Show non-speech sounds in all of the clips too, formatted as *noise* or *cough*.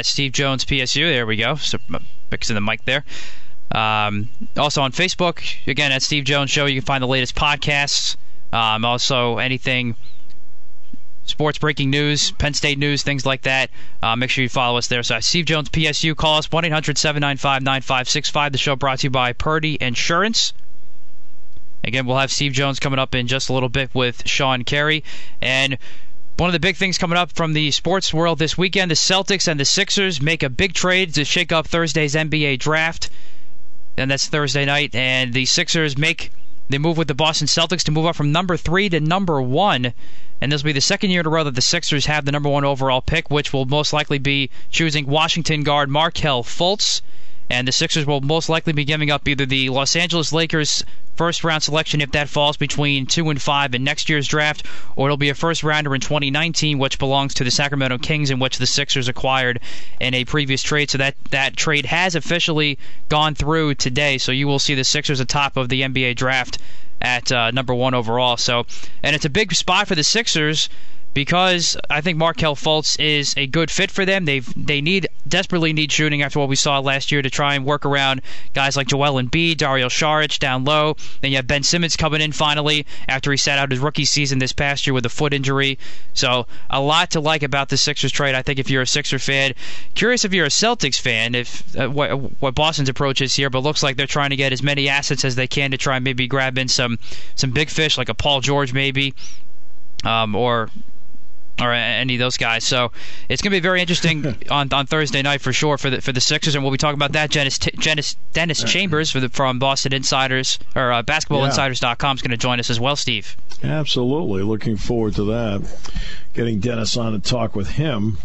At Steve Jones PSU. There we go. So fixing the mic there. Um, also on Facebook, again at Steve Jones Show, you can find the latest podcasts. Um, also anything sports breaking news, Penn State news, things like that. Uh, make sure you follow us there. So Steve Jones PSU, call us 1 800 795 9565. The show brought to you by Purdy Insurance. Again, we'll have Steve Jones coming up in just a little bit with Sean Carey. And one of the big things coming up from the sports world this weekend the Celtics and the Sixers make a big trade to shake up Thursday's NBA draft. And that's Thursday night. And the Sixers make the move with the Boston Celtics to move up from number three to number one. And this will be the second year in a row that the Sixers have the number one overall pick, which will most likely be choosing Washington guard Markelle Fultz. And the Sixers will most likely be giving up either the Los Angeles Lakers first round selection if that falls between 2 and 5 in next year's draft, or it'll be a first rounder in 2019, which belongs to the Sacramento Kings, in which the Sixers acquired in a previous trade. So that, that trade has officially gone through today. So you will see the Sixers atop of the NBA draft at uh, number one overall. So, and it's a big spot for the Sixers because I think Markelle Fultz is a good fit for them. They they need desperately need shooting after what we saw last year to try and work around guys like Joel Embiid, Dario Saric down low. Then you have Ben Simmons coming in finally after he sat out his rookie season this past year with a foot injury. So a lot to like about the Sixers trade. I think if you're a Sixer fan, curious if you're a Celtics fan, if uh, what, what Boston's approach is here, but looks like they're trying to get as many assets as they can to try and maybe grab in some some big fish like a Paul George maybe. Um, or or any of those guys. So it's going to be very interesting *laughs* on, on Thursday night for sure for the for the Sixers, and we'll be talking about that. Dennis, Dennis, Dennis Chambers for the, from Boston Insiders or uh, BasketballInsiders.com is going to join us as well, Steve. Absolutely, looking forward to that. Getting Dennis on to talk with him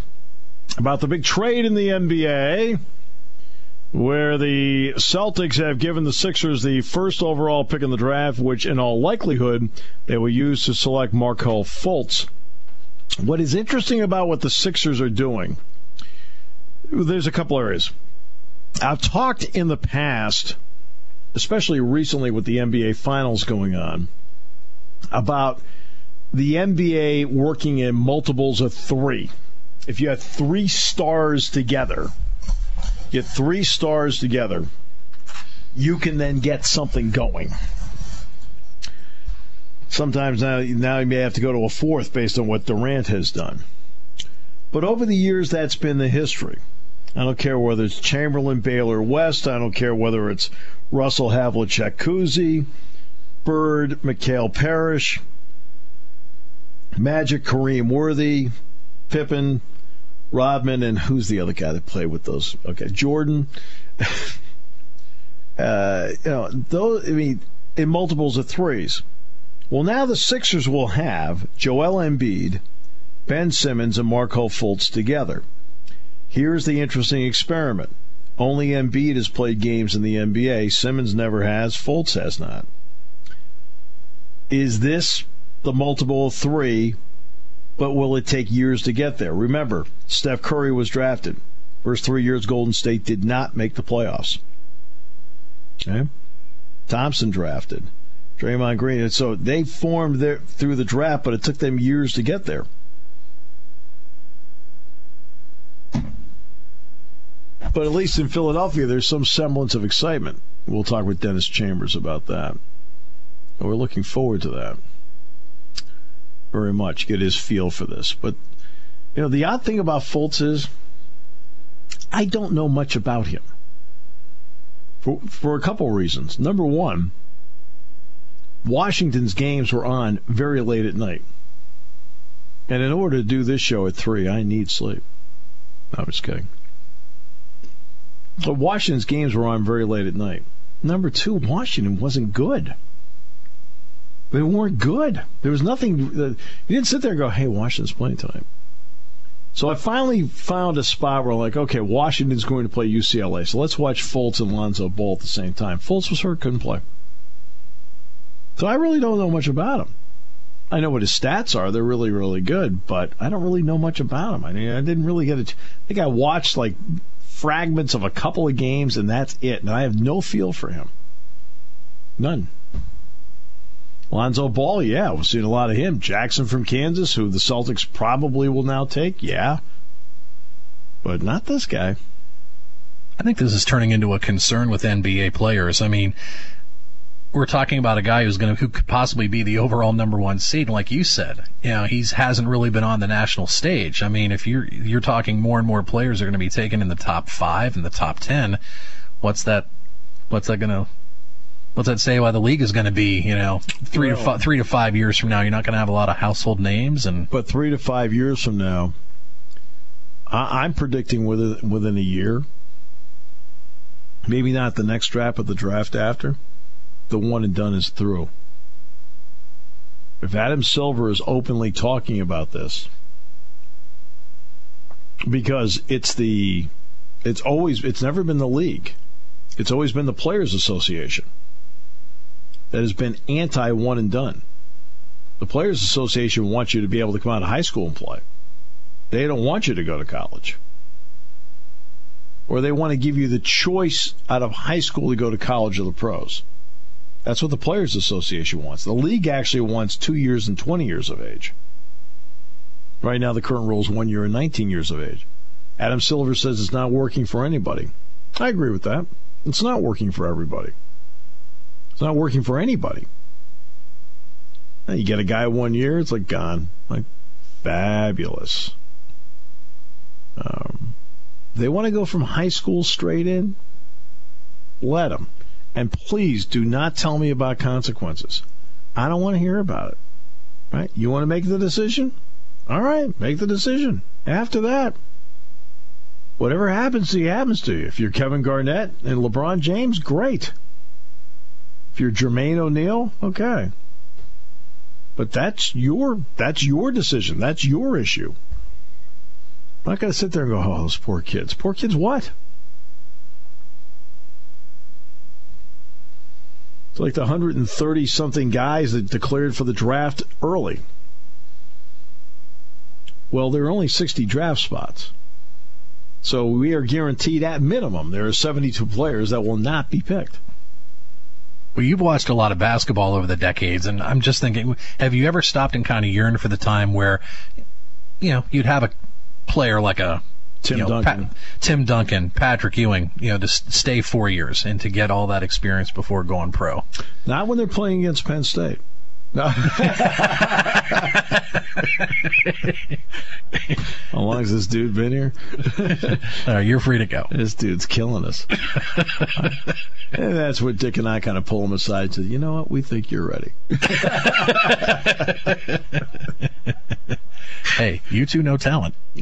about the big trade in the NBA. Where the Celtics have given the Sixers the first overall pick in the draft, which in all likelihood they will use to select Markelle Fultz what is interesting about what the Sixers are doing, there's a couple areas. I've talked in the past, especially recently with the NBA Finals going on, about the NBA working in multiples of three. If you have three stars together, get three stars together, you can then get something going. Sometimes now, now you may have to go to a fourth based on what Durant has done. But over the years, that's been the history. I don't care whether it's Chamberlain, Baylor, West. I don't care whether it's Russell Havlicek, Cousy, Bird, McHale Parish, Magic, Kareem Worthy, Pippen, Rodman, and who's the other guy that played with those? Okay, Jordan. *laughs* uh, you know, those. I mean, in multiples of threes. Well, now the Sixers will have Joel Embiid, Ben Simmons, and Markelle Fultz together. Here's the interesting experiment. Only Embiid has played games in the NBA. Simmons never has. Fultz has not. Is this the multiple of three, but will it take years to get there? Remember, Steph Curry was drafted. First three years, Golden State did not make the playoffs. Okay? Thompson drafted. Draymond Green. And so they formed there through the draft, but it took them years to get there. But at least in Philadelphia, there's some semblance of excitement. We'll talk with Dennis Chambers about that. And we're looking forward to that very much, get his feel for this. But, you know, the odd thing about Fultz is I don't know much about him for, for a couple reasons. Number one, Washington's games were on very late at night. And in order to do this show at 3, I need sleep. No, I'm just kidding. But Washington's games were on very late at night. Number two, Washington wasn't good. They weren't good. There was nothing. Uh, you didn't sit there and go, "Hey, Washington's playing tonight." So I finally found a spot where I'm like, okay, Washington's going to play UCLA, so let's watch Fultz and Lonzo Ball at the same time. Fultz was hurt, couldn't play. So I really don't know much about him. I know what his stats are; they're really, really good, but I don't really know much about him. I mean, I didn't really get it. I think I watched like fragments of a couple of games, and that's it. And I have no feel for him. None. Lonzo Ball, yeah, we've seen a lot of him. Jackson from Kansas, who the Celtics probably will now take, yeah. But not this guy. I think this is turning into a concern with NBA players. I mean, we're talking about a guy who's going to who could possibly be the overall number one seed. Like you said, you know, he's hasn't really been on the national stage. I mean, if you're you're talking more and more players are going to be taken in the top five and the top ten, what's that? What's that going to what's that say why the league is going to be you know three well, to five, three to five years from now you're not going to have a lot of household names and but three to five years from now I, am predicting within within a year maybe not the next draft but the draft after the one and done is through if Adam Silver is openly talking about this because it's the it's always it's never been the league it's always been the players association that has been anti one and done. The Players Association wants you to be able to come out of high school and play. They don't want you to go to college. Or they want to give you the choice out of high school to go to college or the pros. That's what the Players Association wants. The league actually wants two years and 20 years of age. Right now, the current rule is one year and 19 years of age. Adam Silver says it's not working for anybody. I agree with that. It's not working for everybody. It's not working for anybody. You get a guy one year, it's like gone. Like, fabulous. Um, they want to go from high school straight in? Let them. And please do not tell me about consequences. I don't want to hear about it. Right? You want to make the decision? All right, make the decision. After that, whatever happens to you happens to you. If you're Kevin Garnett and LeBron James, great. If you're Jermaine O'Neal, okay. But that's your that's your decision. That's your issue. I'm not going to sit there and go, "Oh, those poor kids." Poor kids, what? It's like the 130 something guys that declared for the draft early. Well, there are only 60 draft spots. So we are guaranteed at minimum there are 72 players that will not be picked. Well, you've watched a lot of basketball over the decades, and I'm just thinking, have you ever stopped and kind of yearned for the time where, you know, you'd have a player like a Tim you know, Duncan, Pat, Tim Duncan, Patrick Ewing, you know, to stay four years and to get all that experience before going pro. Not when they're playing against Penn State. How long has this dude been here? uh, you're free to go. This dude's killing us. and that's what Dick and I kind of pull him aside and say, you know what? We think you're ready. hey, you two know talent. *laughs*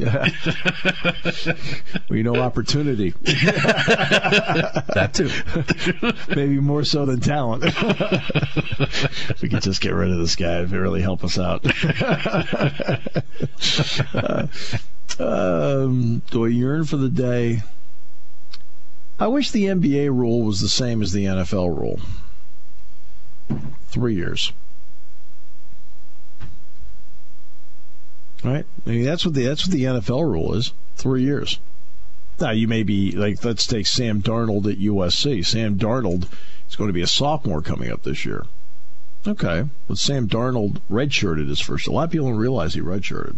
we know opportunity. that too. Maybe more so than talent. *laughs* we could just get rid of this guy if it really help us out. uh, *laughs* um, do I yearn for the day? I wish the NBA rule was the same as the NFL rule. Three years. Right? I mean, that's what the that's what the NFL rule is. Three years. Now you may be like, let's take Sam Darnold at USC. Sam Darnold is going to be a sophomore coming up this year. Okay, but Sam Darnold redshirted his first. A lot of people don't realize he redshirted.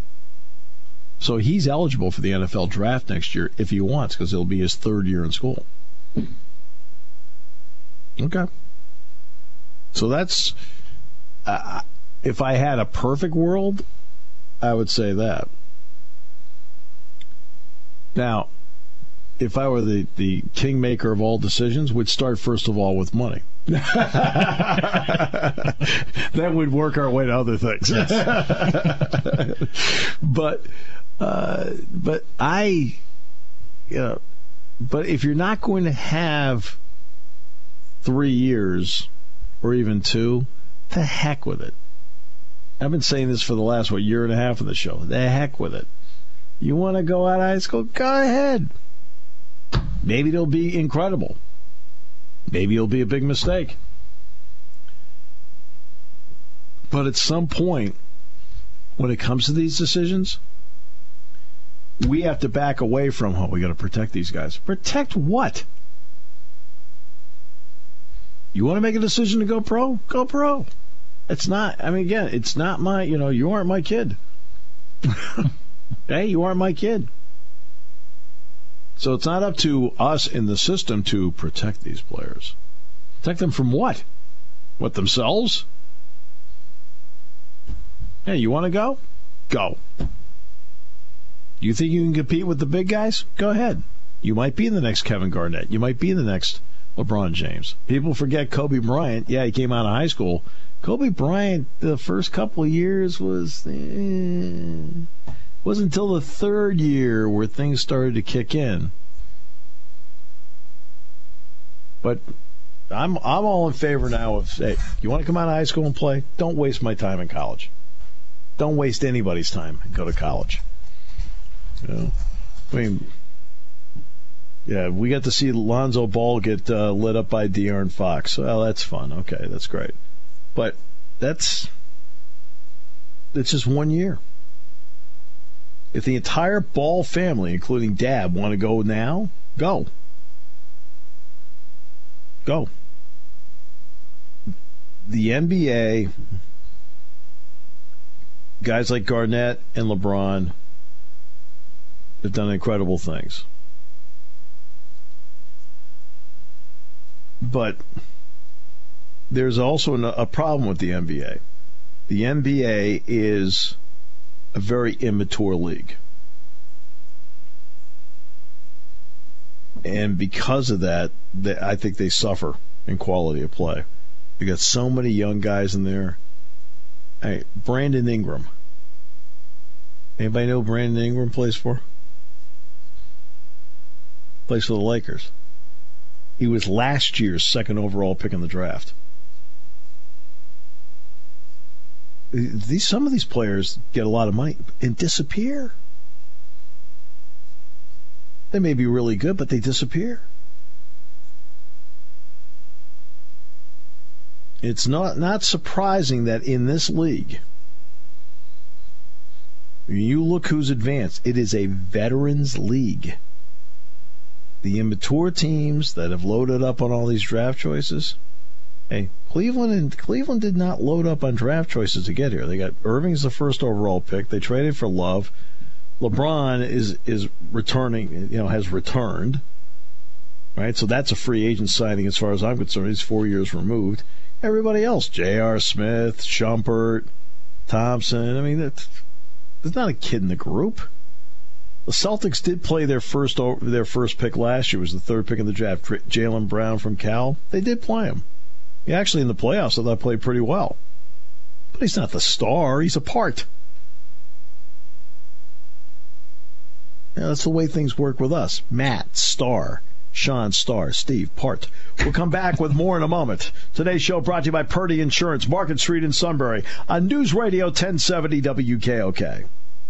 So he's eligible for the NFL draft next year if he wants, because it'll be his third year in school. Okay. So that's uh, if I had a perfect world, I would say that. Now, if I were the, the kingmaker of all decisions, would start first of all with money. *laughs* that would work our way to other things. Yes. *laughs* but uh, but I, you know, but if you're not going to have three years or even two, the heck with it. I've been saying this for the last what year and a half of the show. The heck with it. You want to go out of high school? Go ahead. Maybe it'll be incredible. Maybe it'll be a big mistake. But at some point, when it comes to these decisions, we have to back away from, oh, we got to protect these guys. Protect what? You want to make a decision to go pro? Go pro. It's not, I mean, again, it's not my, you know, you aren't my kid. *laughs* hey, you aren't my kid. So it's not up to us in the system to protect these players. Protect them from what? What themselves? Hey, you want to go? Go. You think you can compete with the big guys? Go ahead. You might be the next Kevin Garnett. You might be the next LeBron James. People forget Kobe Bryant. Yeah, he came out of high school. Kobe Bryant, the first couple of years was eh, wasn't until the third year where things started to kick in. But I'm I'm all in favor now of hey, you want to come out of high school and play? Don't waste my time in college. Don't waste anybody's time and go to college. You know? I mean, yeah, we got to see Lonzo Ball get uh, lit up by De'Aaron Fox. Well, that's fun. Okay, that's great. But that's it's just one year. If the entire Ball family, including Dad, want to go now, go. Go. The NBA, guys like Garnett and LeBron have done incredible things. But there's also a problem with the NBA. The NBA is a very immature league. And because of that, they, I think they suffer in quality of play. You got so many young guys in there. Hey, Brandon Ingram. Anybody know Brandon Ingram plays for? Plays for the Lakers. He was last year's second overall pick in the draft. These some of these players get a lot of money and disappear. They may be really good, but they disappear. It's not not surprising that in this league, you look who's advanced. It is a veterans league. The immature teams that have loaded up on all these draft choices, Hey, Cleveland and Cleveland did not load up on draft choices to get here. They got Irving's the first overall pick. They traded for Love. LeBron is is returning. You know, has returned. Right, so that's a free agent signing as far as I'm concerned. He's four years removed. Everybody else, J.R. Smith, Shumpert, Thompson. I mean, there's not a kid in the group. The Celtics did play their first their first pick last year. It was the third pick in the draft, Jaylen Brown from Cal. They did play him. He actually in the playoffs I thought played pretty well. But he's not the star, he's a part. Yeah, that's the way things work with us. Matt, star. Sean Star, Steve Part. We'll come back with more in a moment. Today's show brought to you by Purdy Insurance, Market Street in Sunbury, on News Radio 1070 WKOK.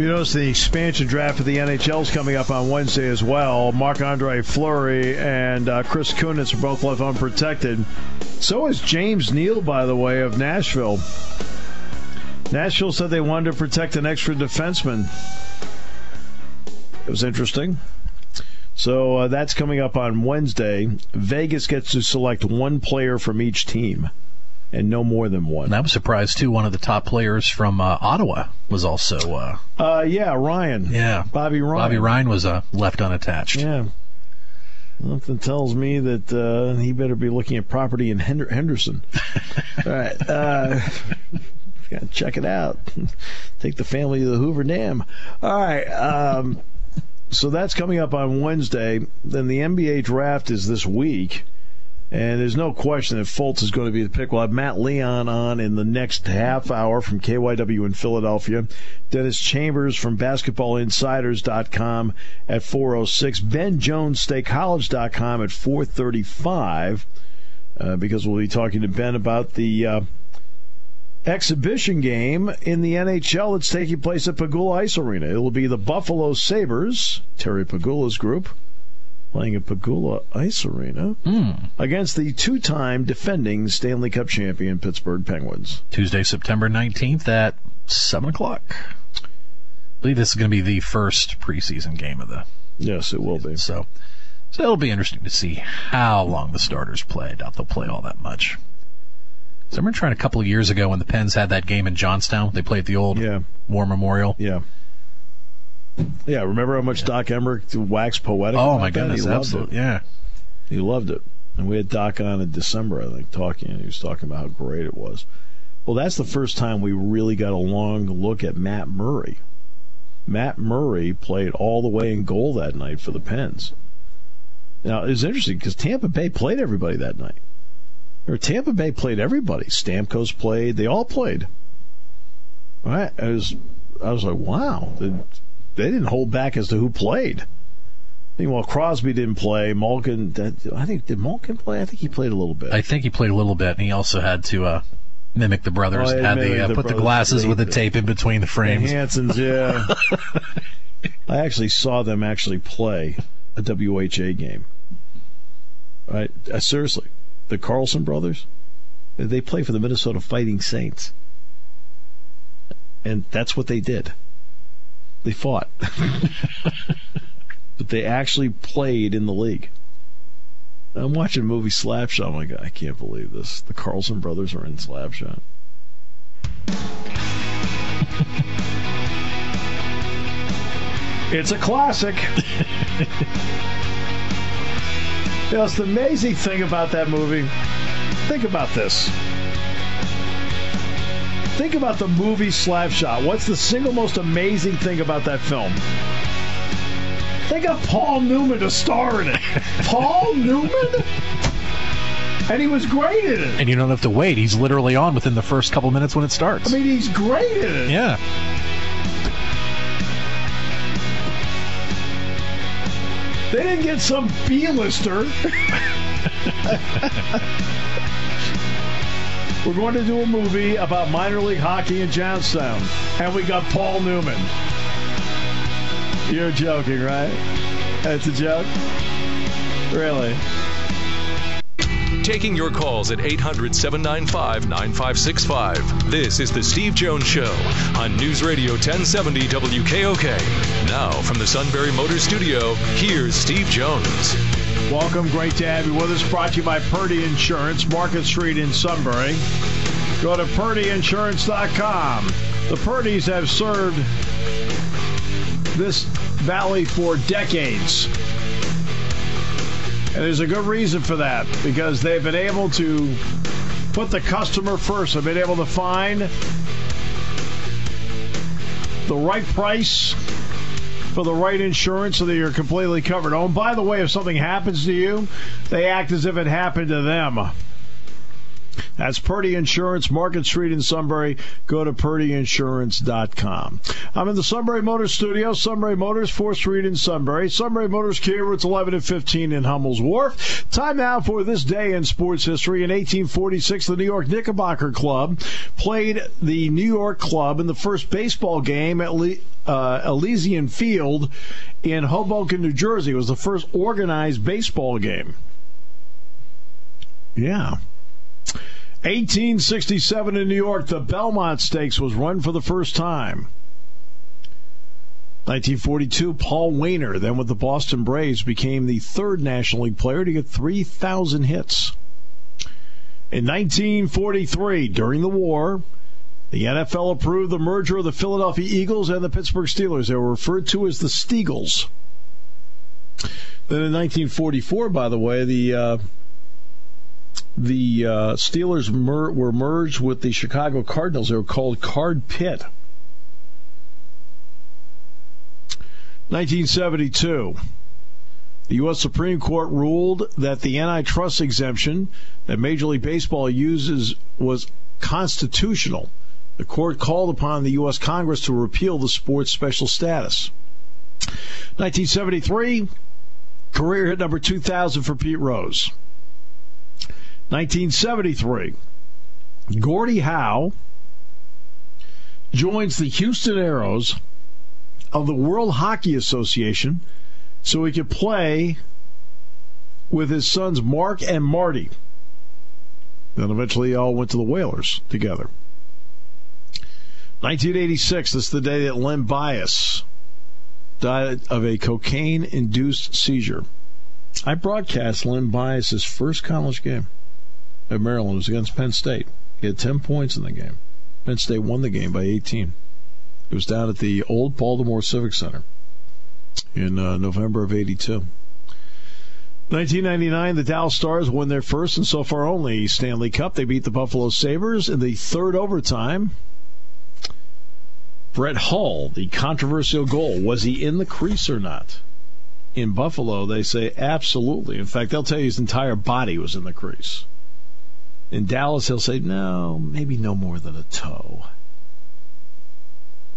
You notice the expansion draft of the NHL is coming up on Wednesday as well. Marc-Andre Fleury and uh, Chris Kunitz are both left unprotected. So is James Neal, by the way, of Nashville. Nashville said they wanted to protect an extra defenseman. It was interesting. So uh, that's coming up on Wednesday. Vegas gets to select one player from each team and no more than one. And I was surprised too. One of the top players from uh, Ottawa was also. Uh, uh, yeah, Ryan. Yeah, Bobby Ryan. Bobby Ryan was uh, left unattached. Yeah. Something tells me that uh, he better be looking at property in Henderson. *laughs* All right. Uh, *laughs* gotta check it out. *laughs* Take the family to the Hoover Dam. All right. Um, so that's coming up on Wednesday. Then the NBA draft is this week. And there's no question that Fultz is going to be the pick. We'll have Matt Leon on in the next half hour from KYW in Philadelphia. Dennis Chambers from BasketballInsiders.com at 406. Ben Jones, StateCollege.com at 435. Uh, because we'll be talking to Ben about the uh, exhibition game in the NHL that's taking place at Pegula Ice Arena. It will be the Buffalo Sabres, Terry Pegula's group playing at Pegula Ice Arena mm. against the two-time defending Stanley Cup champion Pittsburgh Penguins. Tuesday, September 19th at 7 o'clock. I believe this is going to be the first preseason game of the Yes, it will be. So, so it'll be interesting to see how long the starters play. I doubt they'll play all that much. So I remember trying a couple of years ago when the Pens had that game in Johnstown. They played the old yeah. War Memorial. Yeah. Yeah, remember how much Doc Emrick waxed poetic? Oh my goodness, absolutely, yeah. He loved it. And we had Doc on in December, I think, talking, and he was talking about how great it was. Well, that's the first time we really got a long look at Matt Murray. Matt Murray played all the way in goal that night for the Pens. Now, it was interesting because Tampa Bay played everybody that night. Or Tampa Bay played everybody. Stamkos played. They all played. All right. I was, I was like, wow they didn't hold back as to who played. Meanwhile, Crosby didn't play. Malkin, I think, did Malkin play? I think he played a little bit. I think he played a little bit, and he also had to uh, mimic the brothers. Oh, had the, uh, the put the glasses with the tape in between the frames. The Hansons, yeah. *laughs* I actually saw them actually play a WHA game. Right, uh, seriously, the Carlson brothers, they play for the Minnesota Fighting Saints, and that's what they did. They fought. *laughs* but they actually played in the league. I'm watching movie Slapshot. I'm like, I can't believe this. The Carlson brothers are in Slapshot. it's a classic. *laughs* you know, it's the amazing thing about that movie. Think about this. Think about the movie Slapshot. What's the single most amazing thing about that film? They got Paul Newman to star in it. *laughs* Paul Newman? And he was great in it. And you don't have to wait. He's literally on within the first couple minutes when it starts. I mean, he's great in it. Yeah. They didn't get some B-lister. *laughs* *laughs* We're going to do a movie about minor league hockey in Johnstown, and we got Paul Newman. You're joking, right? That's a joke? Really? Taking your calls at 800 795 9565. This is The Steve Jones Show on News Radio 1070 WKOK. Now, from the Sunbury Motor Studio, here's Steve Jones. Welcome. Great to have you with us. Brought to you by Purdy Insurance, Market Street in Sunbury. Go to PurdyInsurance.com. The Purdys have served this valley for decades. And there's a good reason for that because they've been able to put the customer first. They've been able to find the right price for the right insurance so that you're completely covered. Oh, and by the way, if something happens to you, they act as if it happened to them. That's Purdy Insurance, Market Street in Sunbury. Go to purdyinsurance.com. I'm in the Sunbury Motors studio. Sunbury Motors, 4th Street in Sunbury. Sunbury Motors, Kia Routes 11 and 15 in Hummel's Wharf. Time now for this day in sports history. In 1846, the New York Knickerbocker Club played the New York Club in the first baseball game at Le- uh, Elysian Field in Hoboken, New Jersey. It was the first organized baseball game. Yeah. 1867 in New York, the Belmont Stakes was run for the first time. 1942, Paul Waner, then with the Boston Braves, became the third National League player to get 3,000 hits. In 1943, during the war, the NFL approved the merger of the Philadelphia Eagles and the Pittsburgh Steelers. They were referred to as the Steagles. Then in 1944, by the way, the uh, the uh, Steelers mer- were merged with the Chicago Cardinals. They were called Card Pit. 1972. The U.S. Supreme Court ruled that the antitrust exemption that Major League Baseball uses was constitutional. The court called upon the U.S. Congress to repeal the sport's special status. 1973, career hit number 2,000 for Pete Rose. 1973, Gordie Howe joins the Houston Aeros of the World Hockey Association so he could play with his sons Mark and Marty. Then eventually all went to the Whalers together. 1986, this is the day that Len Bias died of a cocaine induced seizure. I broadcast Len Bias's first college game at Maryland. Was against Penn State. He had 10 points in the game. Penn State won the game by 18. It was down at the old Baltimore Civic Center in uh, November of 82. 1999, the Dallas Stars won their first and so far only Stanley Cup. They beat the Buffalo Sabres in the third overtime. Brett Hull, the controversial goal, was he in the crease or not? In Buffalo, they say absolutely. In fact, they'll tell you his entire body was in the crease. In Dallas, he'll say, no, maybe no more than a toe.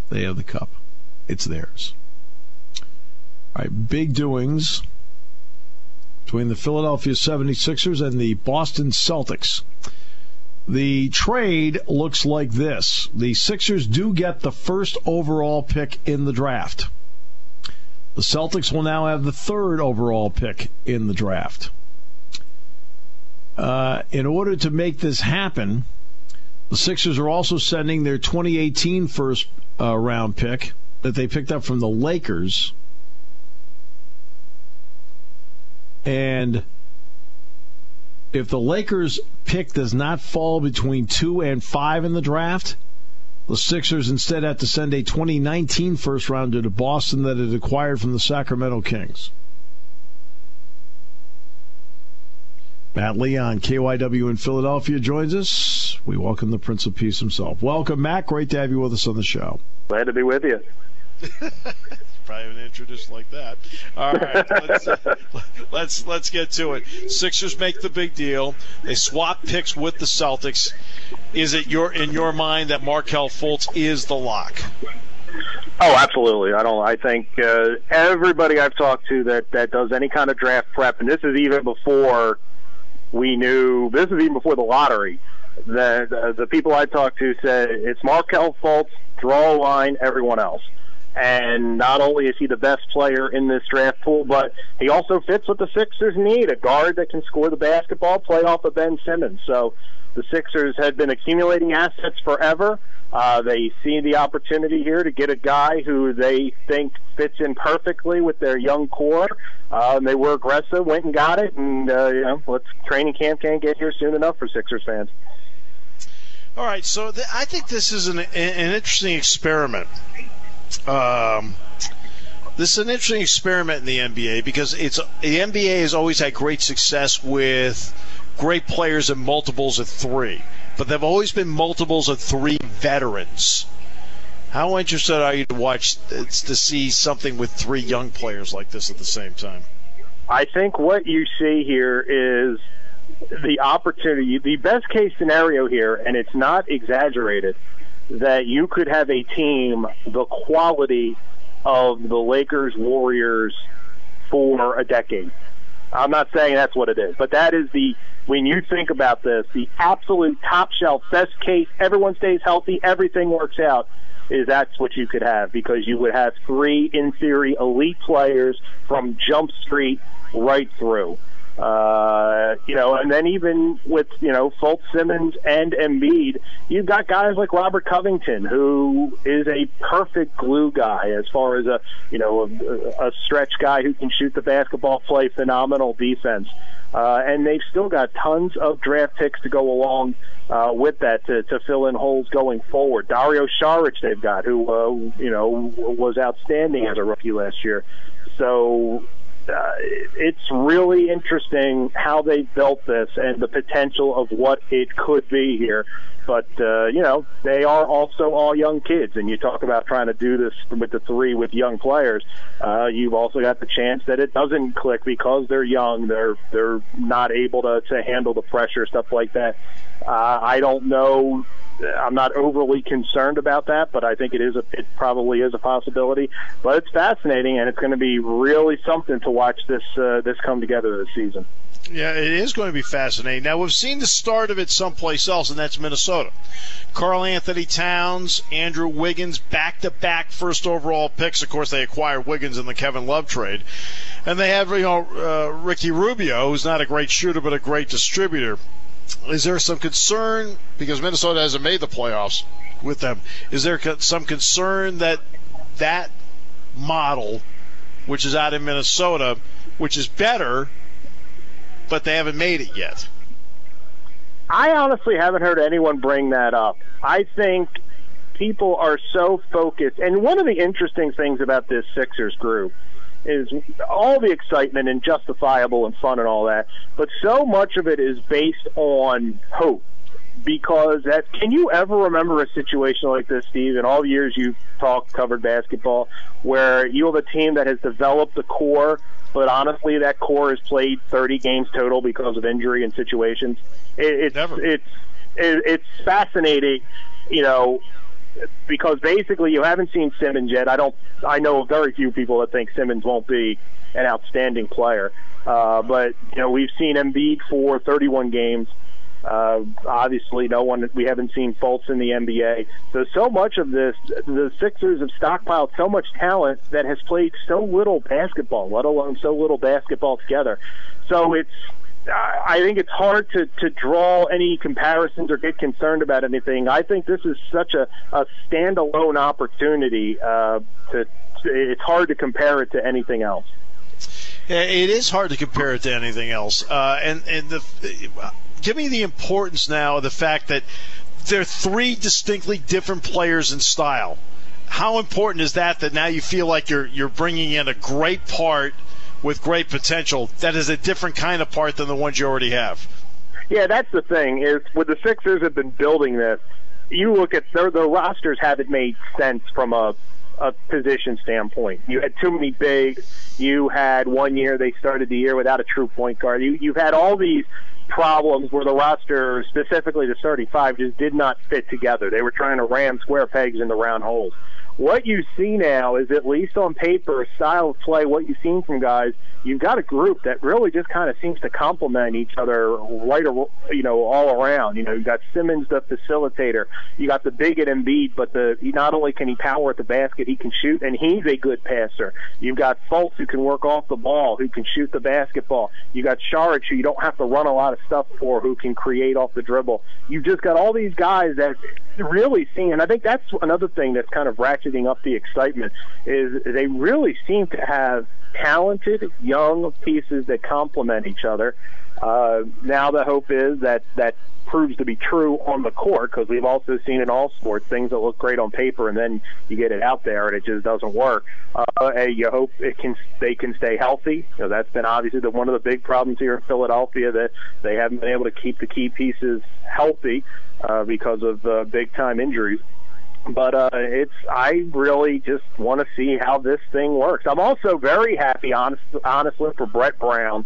They have the cup. It's theirs. All right, big doings between the Philadelphia 76ers and the Boston Celtics. The trade looks like this. The Sixers do get the first overall pick in the draft. The Celtics will now have the third overall pick in the draft. In order to make this happen, the Sixers are also sending their 2018 first uh, round pick that they picked up from the Lakers. And if the Lakers pick does not fall between two and five in the draft, the Sixers instead have to send a 2019 first rounder to Boston that it acquired from the Sacramento Kings. Matt Leon, KYW in Philadelphia, joins us. We welcome the Prince of Peace himself. Welcome, Matt. Great to have you with us on the show. Glad to be with you. *laughs* Probably an introduced like that. All right, let's, *laughs* let's let's get to it. Sixers make the big deal. They swap picks with the Celtics. Is it your in your mind that Markelle Fultz is the lock? Oh, absolutely. I don't. I think uh, everybody I've talked to that that does any kind of draft prep, and this is even before we knew. This is even before the lottery. The the, the people I talked to said it's Markelle Fultz. Draw a line. Everyone else. And not only is he the best player in this draft pool, but he also fits what the Sixers need a guard that can score the basketball, play off of Ben Simmons. So the Sixers had been accumulating assets forever. Uh, they see the opportunity here to get a guy who they think fits in perfectly with their young core. Uh, and they were aggressive, went and got it, and uh, you know, let's training camp can't get here soon enough for Sixers fans. All right, so th- I think this is an, an interesting experiment. Um, this is an interesting experiment in the NBA because it's the NBA has always had great success with great players and multiples of three, but they've always been multiples of three veterans. How interested are you to watch uh, to see something with three young players like this at the same time? I think what you see here is the opportunity, the best case scenario here, and it's not exaggerated, that you could have a team the quality of the Lakers Warriors for a decade. I'm not saying that's what it is, but that is the when you think about this, the absolute top shelf, best case, everyone stays healthy, everything works out, is that's what you could have because you would have three, in theory, elite players from Jump Street right through. Uh, you know, and then even with you know Fultz, Simmons, and Embiid, you've got guys like Robert Covington, who is a perfect glue guy as far as a you know a, a stretch guy who can shoot the basketball, play phenomenal defense, uh, and they've still got tons of draft picks to go along uh, with that to, to fill in holes going forward. Dario Saric, they've got who uh, you know was outstanding as a rookie last year. So uh, it's really interesting how they built this and the potential of what it could be here. But uh, you know, they are also all young kids, and you talk about trying to do this with the three with young players. Uh, you've also got the chance that it doesn't click because they're young. They're they're not able to to handle the pressure, stuff like that. Uh, I don't know I'm not overly concerned about that, but I think it is a it probably is a possibility. But it's fascinating, and it's going to be really something to watch this uh, this come together this season. Yeah, it is going to be fascinating. Now we've seen the start of it someplace else, and that's Minnesota. Karl-Anthony Towns, Andrew Wiggins, back-to-back first overall picks. Of course, they acquired Wiggins in the Kevin Love trade, and they have you know uh, Ricky Rubio, who's not a great shooter but a great distributor is there some concern because Minnesota hasn't made the playoffs with them? Is there some concern that that model, which is out in Minnesota, which is better, but they haven't made it yet? I honestly haven't heard anyone bring that up. I think people are so focused, and one of the interesting things about this Sixers group is all the excitement and justifiable and fun and all that, but so much of it is based on hope. Because that, can you ever remember a situation like this, Steve? In all the years you've talked, covered basketball, where you have a team that has developed the core, but honestly, that core has played 30 games total because of injury and situations. It, it's Never. it's it, it's fascinating, you know, because basically you haven't seen Simmons yet. I don't. I know very few people that think Simmons won't be an outstanding player. Uh, but you know we've seen Embiid for 31 games. Uh, obviously, no one we haven't seen Fultz in the NBA. So so much of this, the Sixers have stockpiled so much talent that has played so little basketball, let alone so little basketball together. So it's I think it's hard to, to draw any comparisons or get concerned about anything. I think this is such a, a standalone opportunity uh, to. It's hard to compare it to anything else. It is hard to compare it to anything else. Uh, and and the, give me the importance now of the fact that they're three distinctly different players in style. How important is that? That now you feel like you're you're bringing in a great part with great potential that is a different kind of part than the ones you already have. Yeah, that's the thing is with the Sixers have been building this. You look at their the rosters haven't made sense from a a position standpoint. You had too many bigs. You had one year they started the year without a true point guard. You you've had all these problems where the roster, specifically the 35, just did not fit together. They were trying to ram square pegs into round holes what you see now is at least on paper, style of play, what you've seen from guys, you've got a group that really just kind of seems to complement each other right, you know, all around. You know, you got Simmons, the facilitator. You got the big at Embiid, but the he not only can he power at the basket, he can shoot, and he's a good passer. You've got Fultz who can work off the ball, who can shoot the basketball. You got Saric who you don't have to run a lot of stuff for, who can create off the dribble. You've just got all these guys that really seem, and I think that's another thing that's kind of ratcheting up the excitement is they really seem to have talented young pieces that complement each other. Uh, now the hope is that that proves to be true on the court because we've also seen in all sports things that look great on paper and then you get it out there and it just doesn't work. Uh, and you hope it can they can stay healthy. You know, that's been obviously the, one of the big problems here in Philadelphia that they haven't been able to keep the key pieces healthy uh, because of uh, big time injuries but uh, it's I really just want to see how this thing works. I'm also very happy, honest, honestly, for Brett Brown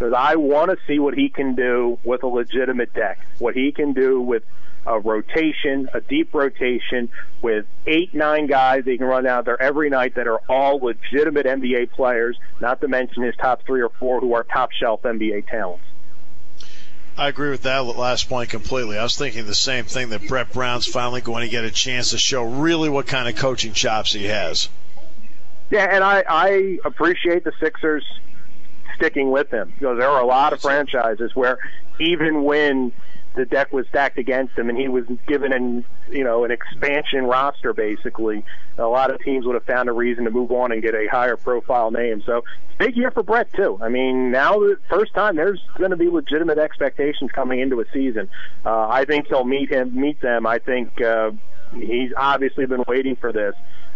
because I want to see what he can do with a legitimate deck, what he can do with a rotation, a deep rotation with eight, nine guys that he can run out there every night that are all legitimate NBA players, not to mention his top three or four who are top shelf NBA talents. I agree with that last point completely. I was thinking the same thing that Brett Brown's finally going to get a chance to show really what kind of coaching chops he has. Yeah, and I, I appreciate the Sixers sticking with him. You know, there are a lot of franchises where even when the deck was stacked against him and he was given an you know an expansion roster basically. A lot of teams would have found a reason to move on and get a higher profile name. So big year for Brett too. I mean now the first time there's going to be legitimate expectations coming into a season. Uh, I think he'll meet him meet them. I think uh, he's obviously been waiting for this.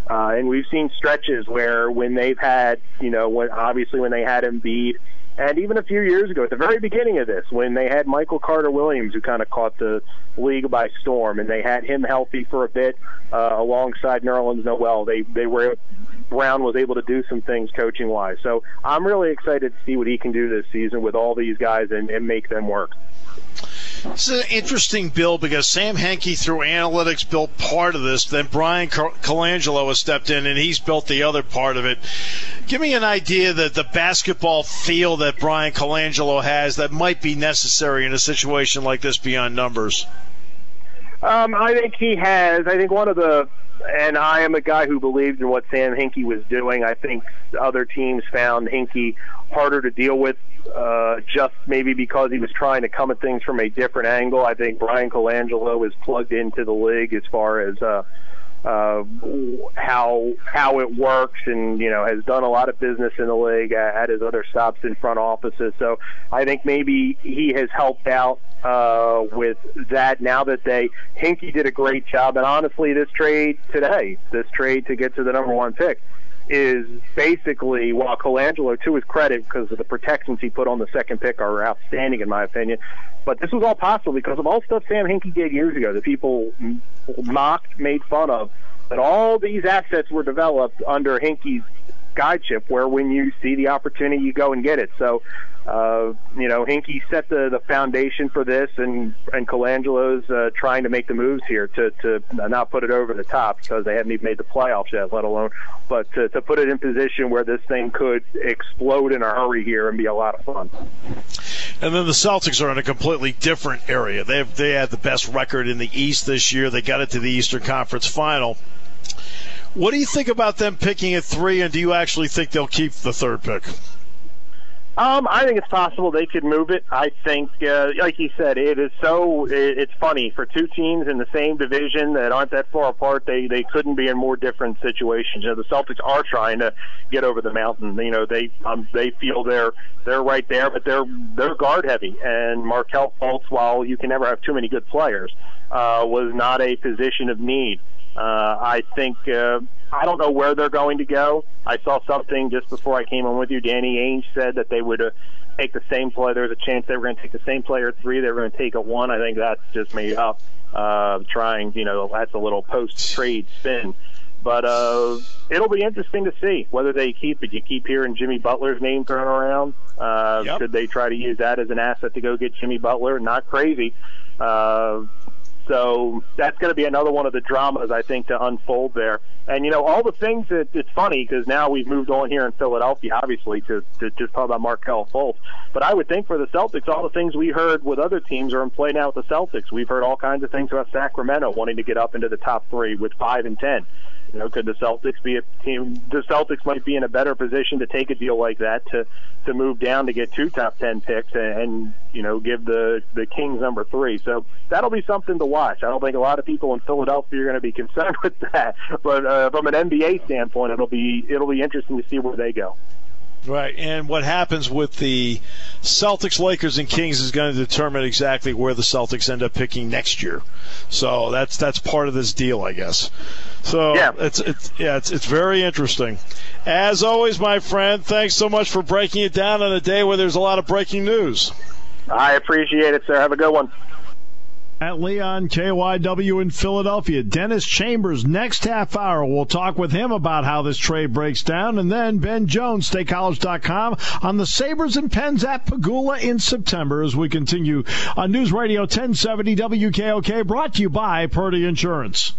Uh, and we've seen stretches where when they've had, you know, when obviously when they had Embiid, and even a few years ago, at the very beginning of this, when they had Michael Carter Williams, who kind of caught the league by storm, and they had him healthy for a bit uh, alongside Nerlens Noel, they they were Brown was able to do some things coaching wise. So I'm really excited to see what he can do this season with all these guys and, and make them work. This is an interesting bill because Sam Hinkie, through analytics, built part of this. Then Bryan Colangelo has stepped in and he's built the other part of it. Give me an idea that the basketball feel that Bryan Colangelo has that might be necessary in a situation like this beyond numbers. Um, I think he has. I think one of the, and I am a guy who believed in what Sam Hinkie was doing. I think other teams found Hinkie harder to deal with uh, just maybe because he was trying to come at things from a different angle. I think Bryan Colangelo is plugged into the league as far as uh, uh, how how it works, and you know has done a lot of business in the league at his other stops in front offices. So I think maybe he has helped out uh, with that. Now that they Hinkie did a great job, and honestly, this trade today, this trade to get to the number one pick is basically, while Colangelo, to his credit, because of the protections he put on the second pick, are outstanding in my opinion. But this was all possible because of all stuff Sam Hinkie did years ago that people mocked, made fun of. But all these assets were developed under Hinkie's guideship, where when you see the opportunity, you go and get it. So uh, you know, Hinkie set the, the foundation for this, and and Colangelo's uh, trying to make the moves here to to not put it over the top because they haven't even made the playoffs yet, let alone, but to, to put it in position where this thing could explode in a hurry here and be a lot of fun. And then the Celtics are in a completely different area. They have, they had the best record in the East this year. They got it to the Eastern Conference Final. What do you think about them picking at three, and do you actually think they'll keep the third pick? Um, I think it's possible they could move it. I think, uh, like you said, it is so. It, it's funny for two teams in the same division that aren't that far apart. They they couldn't be in more different situations. You know, the Celtics are trying to get over the mountain. You know, they um, they feel they're they're right there, but they're they're guard heavy. And Markelle Fultz, while you can never have too many good players, uh, was not a position of need. I think uh, I don't know where they're going to go. I saw something just before I came on with you. Danny Ainge said that they would uh, take the same player. There's a chance they were going to take the same player at three. They were going to take a one. I think that's just made up. Uh, trying, you know, that's a little post-trade spin. But uh, it'll be interesting to see whether they keep it. You keep hearing Jimmy Butler's name thrown around. Uh, yep. Should they try to use that as an asset to go get Jimmy Butler? Not crazy. Uh, so that's going to be another one of the dramas I think to unfold there. And you know all the things that it's funny because now we've moved on here in Philadelphia, obviously, to, to just talk about Markelle Fultz. But I would think for the Celtics, all the things we heard with other teams are in play now with the Celtics. We've heard all kinds of things about Sacramento wanting to get up into the top three with five and ten. You know, could the Celtics be a team? The Celtics might be in a better position to take a deal like that to to move down to get two top ten picks and, and you know give the the Kings number three. So that'll be something to watch. I don't think a lot of people in Philadelphia are going to be *laughs* concerned with that, but uh, from an NBA standpoint, it'll be it'll be interesting to see where they go. Right, and what happens with the Celtics, Lakers, and Kings is going to determine exactly where the Celtics end up picking next year. So that's that's part of this deal, I guess. So Yeah. it's it's yeah, it's it's very interesting. As always, my friend, thanks so much for breaking it down on a day where there's a lot of breaking news. I appreciate it, sir. Have a good one. Matt Leon KYW in Philadelphia. Dennis Chambers next half hour. We'll talk with him about how this trade breaks down. And then Ben Jones, StateCollege.com on the Sabres and Pens at Pegula in September as we continue on News Radio 1070 WKOK brought to you by Purdy Insurance.